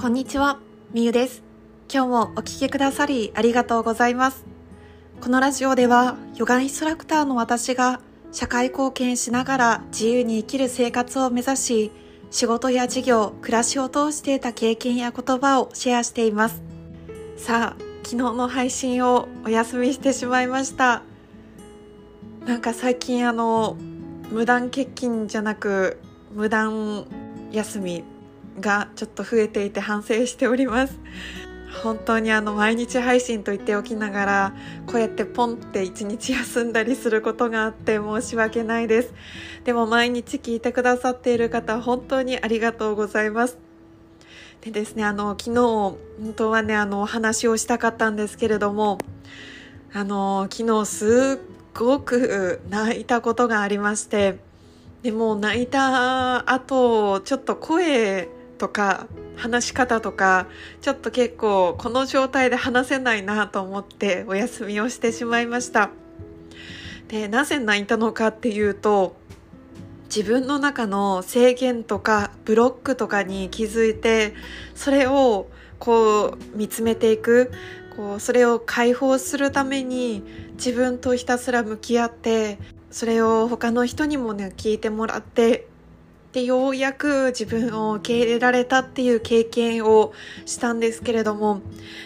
こんにちは、みゆです。今日もお聞きくださりありがとうございます。このラジオでは、ヨガインストラクターの私が社会貢献しながら自由に生きる生活を目指し、仕事や事業、暮らしを通して得た経験や言葉をシェアしています。さあ、昨日の配信をお休みしてしまいました。なんか最近あの、無断欠勤じゃなく、無断休みがちょっと増えていて反省しております。本当にあの毎日配信と言っておきながらこうやってポンって一日休んだりすることがあって申し訳ないです。でも毎日聞いてくださっている方本当にありがとうございます。でですねあの昨日本当はねあのお話をしたかったんですけれどもあの昨日すっごく泣いたことがありましてでも泣いた後ちょっと声とか話し方とかちょっと結構この状態で話せないなと思ってお休みをしてしまいました。でなぜ泣いたのかっていうと自分の中の制限とかブロックとかに気づいてそれをこう見つめていく。こうそれを解放するために自分とひたすら向き合ってそれを他の人にもね聞いてもらってでようやく自分を受け入れられたっていう経験をしたんですけれども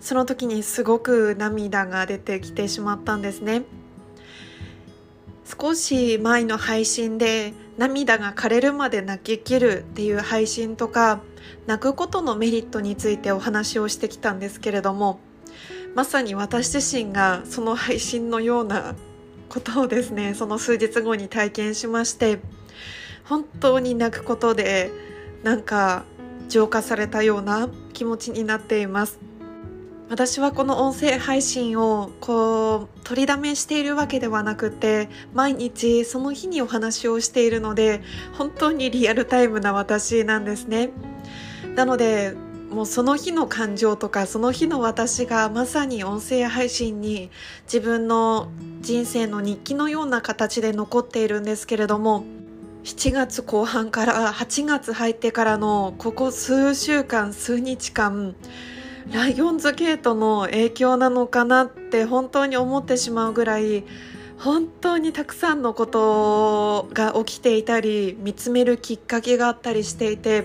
その時にすごく涙が出てきてしまったんですね。少し前の配信で涙が枯れるまで泣き切るっていう配信とか泣くことのメリットについてお話をしてきたんですけれどもまさに私自身がその配信のようなことをですねその数日後に体験しまして本当に泣くことでなんか浄化されたような気持ちになっています。私はこの音声配信をこう取りだめしているわけではなくて毎日その日にお話をしているので本当にリアルタイムな私なんですね。なのでもうその日の感情とかその日の私がまさに音声配信に自分の人生の日記のような形で残っているんですけれども7月後半から8月入ってからのここ数週間数日間ライオンズゲートの影響なのかなって本当に思ってしまうぐらい本当にたくさんのことが起きていたり見つめるきっかけがあったりしていて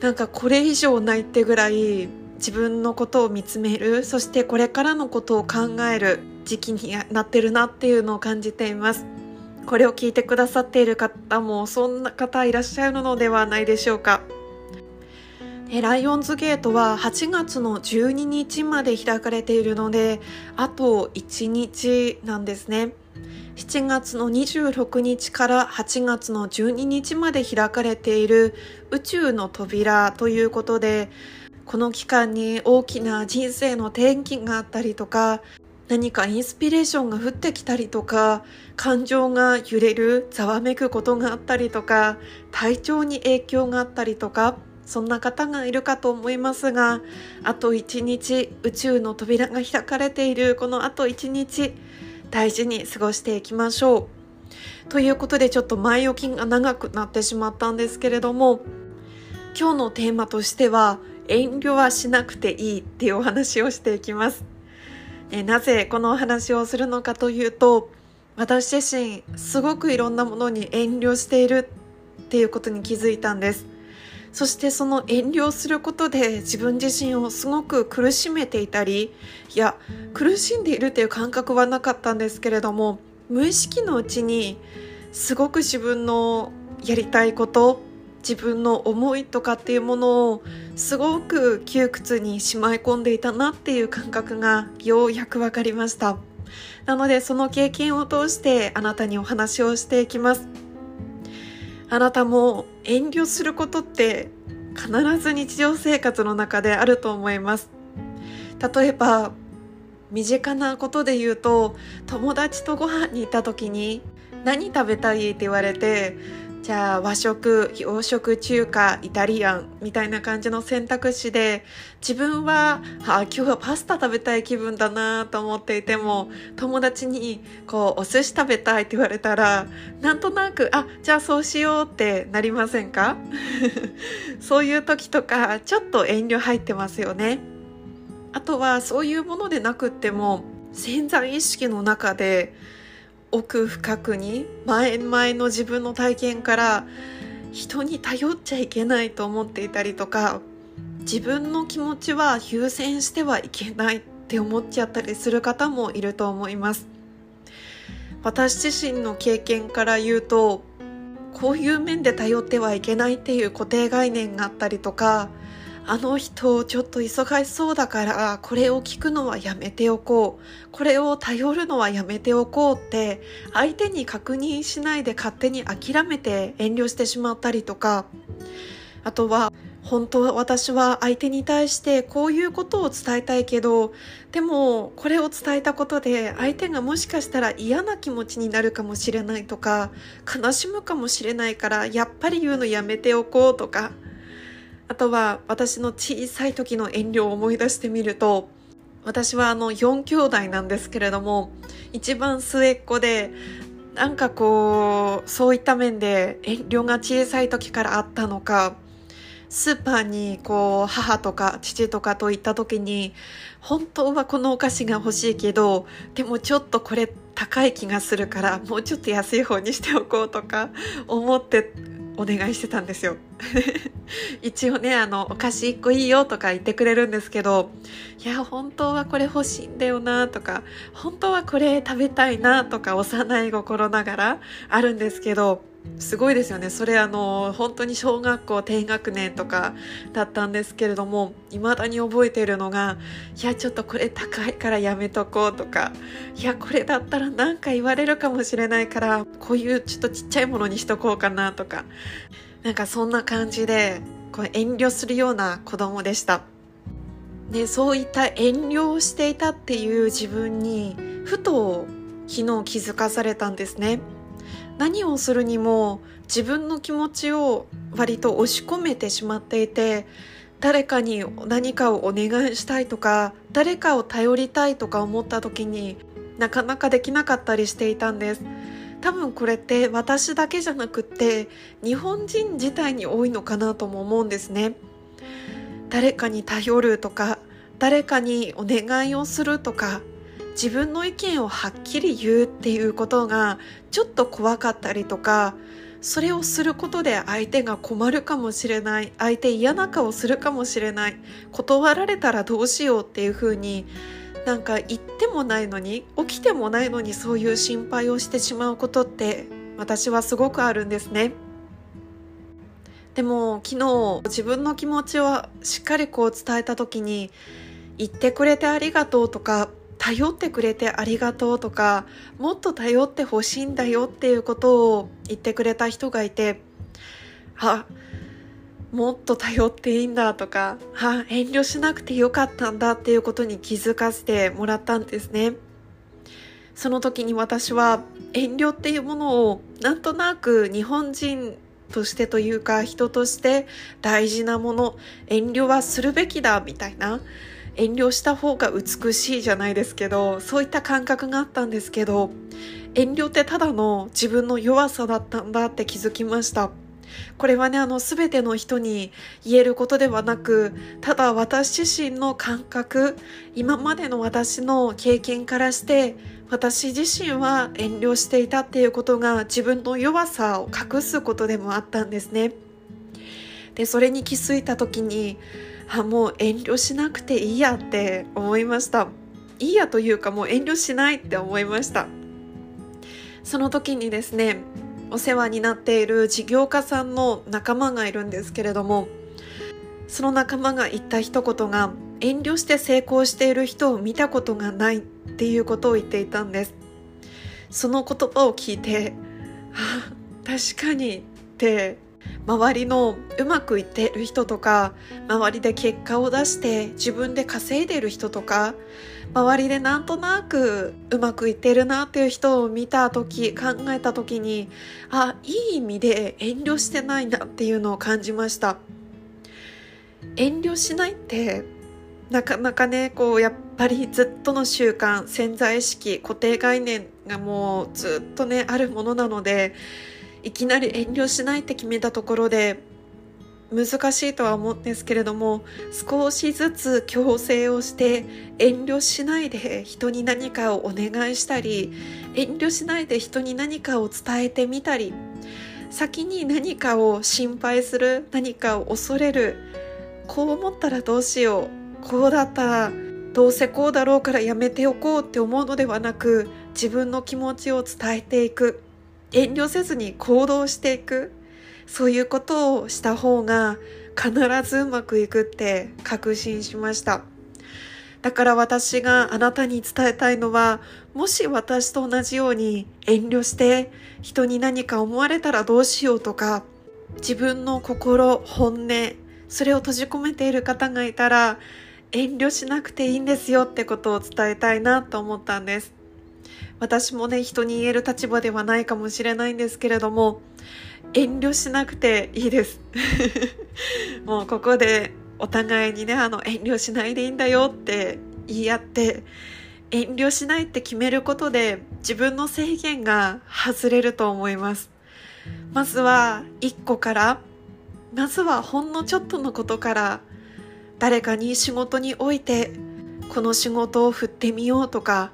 なんかこれ以上ないってぐらい自分のことを見つめるそしてこれからのことを考える時期になってるなっていうのを感じています。これを聞いてくださっている方もそんな方いらっしゃるのではないでしょうか。ライオンズゲートは8月の12日まで開かれているのであと1日なんですね。7月の26日から8月の12日まで開かれている宇宙の扉ということでこの期間に大きな人生の転機があったりとか何かインスピレーションが降ってきたりとか感情が揺れるざわめくことがあったりとか体調に影響があったりとかそんな方がいるかと思いますがあと1日宇宙の扉が開かれているこのあと1日大事に過ごしていきましょう。ということでちょっと前置きが長くなってしまったんですけれども今日のテーマとしては遠慮はしなくていいっていうお話をしていきます。えなぜこのお話をするのかというと私自身すごくいろんなものに遠慮しているっていうことに気づいたんです。そしてその遠慮することで自分自身をすごく苦しめていたりいや苦しんでいるっていう感覚はなかったんですけれども無意識のうちにすごく自分のやりたいこと自分の思いとかっていうものをすごく窮屈にしまい込んでいたなっていう感覚がようやく分かりました。なのでその経験を通してあなたにお話をしていきます。あなたも遠慮することって必ず日常生活の中であると思います。例えば身近なことで言うと友達とご飯に行った時に何食べたいって言われてじゃあ和食洋食中華イタリアンみたいな感じの選択肢で自分はあ今日はパスタ食べたい気分だなと思っていても友達にこうお寿司食べたいって言われたらなんとなくあじゃあそうしようってなりませんか？そういう時とかちょっと遠慮入ってますよね。あとはそういうものでなくっても潜在意識の中で奥深くに前々の自分の体験から人に頼っちゃいけないと思っていたりとか自分の気持ちは優先してはいけないって思っちゃったりする方もいると思います。私自身の経験から言うとこういう面で頼ってはいけないっていう固定概念があったりとかあの人ちょっと忙しそうだからこれを聞くのはやめておこう。これを頼るのはやめておこうって相手に確認しないで勝手に諦めて遠慮してしまったりとか。あとは本当は私は相手に対してこういうことを伝えたいけどでもこれを伝えたことで相手がもしかしたら嫌な気持ちになるかもしれないとか悲しむかもしれないからやっぱり言うのやめておこうとか。あとは私の小さい時の遠慮を思い出してみると私はあの4兄弟なんですけれども一番末っ子でなんかこうそういった面で遠慮が小さい時からあったのかスーパーにこう母とか父とかと行った時に本当はこのお菓子が欲しいけどでもちょっとこれ高い気がするからもうちょっと安い方にしておこうとか思ってお願いしてたんですよ。一応ねあのお菓子1個いいよとか言ってくれるんですけどいや本当はこれ欲しいんだよなとか本当はこれ食べたいなとか幼い心ながらあるんですけどすごいですよねそれあの本当に小学校低学年とかだったんですけれども未だに覚えているのがいやちょっとこれ高いからやめとこうとかいやこれだったら何か言われるかもしれないからこういうちょっとちっちゃいものにしとこうかなとかなんかそんな感じでこう遠慮するような子供でした。でそういった遠慮をしていたっていう自分にふと昨日気づかされたんですね。何をするにも自分の気持ちを割と押し込めてしまっていて誰かに何かをお願いしたいとか誰かを頼りたいとか思った時になかなかできなかったりしていたんです。多分これって私だけじゃなくって日本人自体に多いのかなとも思うんですね。誰かに頼るとか誰かにお願いをするとか自分の意見をはっきり言うっていうことがちょっと怖かったりとかそれをすることで相手が困るかもしれない相手嫌な顔するかもしれない断られたらどうしようっていうふうになんか言ってもないのに起きてもないのにそういう心配をしてしまうことって私はすごくあるんですね。でも昨日自分の気持ちをしっかりこう伝えた時に言ってくれてありがとうとか頼ってくれてありがとうとかもっと頼ってほしいんだよっていうことを言ってくれた人がいてあもっと頼っていいんだとかあ遠慮しなくてよかったんだっていうことに気づかせてもらったんですね。その時に私は遠慮っていうものをなんとなく日本人としてというか人として大事なもの遠慮はするべきだみたいな遠慮した方が美しいじゃないですけどそういった感覚があったんですけど遠慮ってただの自分の弱さだったんだって気づきました。これはねあの全ての人に言えることではなくただ私自身の感覚今までの私の経験からして私自身は遠慮していたっていうことが自分の弱さを隠すことでもあったんですね。でそれに気づいた時にあもう遠慮しなくていいやって思いましたいいやというかもう遠慮しないって思いました。その時にですねお世話になっている事業家さんの仲間がいるんですけれどもその仲間が言った一言が遠慮して成功している人を見たことがないっていうことを言っていたんです。その言葉を聞いてあ確かにって周りのうまくいってる人とか周りで結果を出して自分で稼いでる人とか周りでなんとなくうまくいってるなっていう人を見た時考えた時にあいい意味で遠慮してないなっていうのを感じました。遠慮しないってなかなかねこうやっぱりずっとの習慣潜在意識固定概念がもうずっとねあるものなのでいきなり遠慮しないって決めたところで難しいとは思うんですけれども少しずつ強制をして遠慮しないで人に何かをお願いしたり遠慮しないで人に何かを伝えてみたり先に何かを心配する何かを恐れるこう思ったらどうしようこうだったらどうせこうだろうからやめておこうって思うのではなく自分の気持ちを伝えていく。遠慮せずに行動していく。そういうことをした方が必ずうまくいくって確信しました。だから私があなたに伝えたいのはもし私と同じように遠慮して人に何か思われたらどうしようとか自分の心本音それを閉じ込めている方がいたら遠慮しなくていいんですよってことを伝えたいなと思ったんです。私もね人に言える立場ではないかもしれないんですけれども遠慮しなくていいです。もうここでお互いにねあの遠慮しないでいいんだよって言い合って遠慮しないって決めることで自分の制限が外れると思います。まずは1個からまずはほんのちょっとのことから誰かに仕事においてこの仕事を振ってみようとか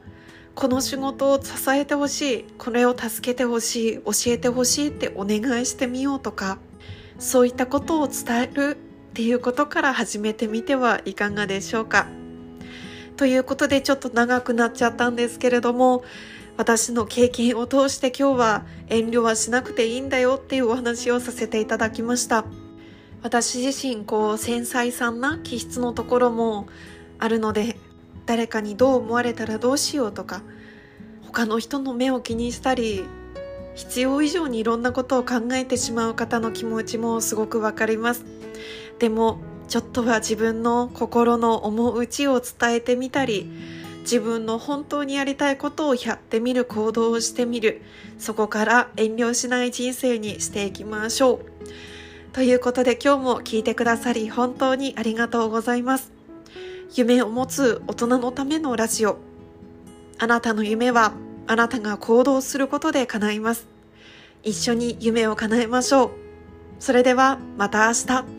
この仕事を支えてほしいこれを助けてほしい教えてほしいってお願いしてみようとかそういったことを伝えるっていうことから始めてみてはいかがでしょうかということでちょっと長くなっちゃったんですけれども私の経験を通して今日は遠慮はしなくていいんだよっていうお話をさせていただきました。私自身こう繊細さんな気質のところもあるので誰かにどう思われたらどうしようとか他の人の目を気にしたり必要以上にいろんなことを考えてしまう方の気持ちもすごくわかります。でもちょっとは自分の心の思う内を伝えてみたり自分の本当にやりたいことをやってみる行動をしてみる。そこから遠慮しない人生にしていきましょう。ということで今日も聞いてくださり本当にありがとうございます。夢を持つ大人のためのラジオ。あなたの夢はあなたが行動することで叶います。一緒に夢を叶えましょう。それではまた明日。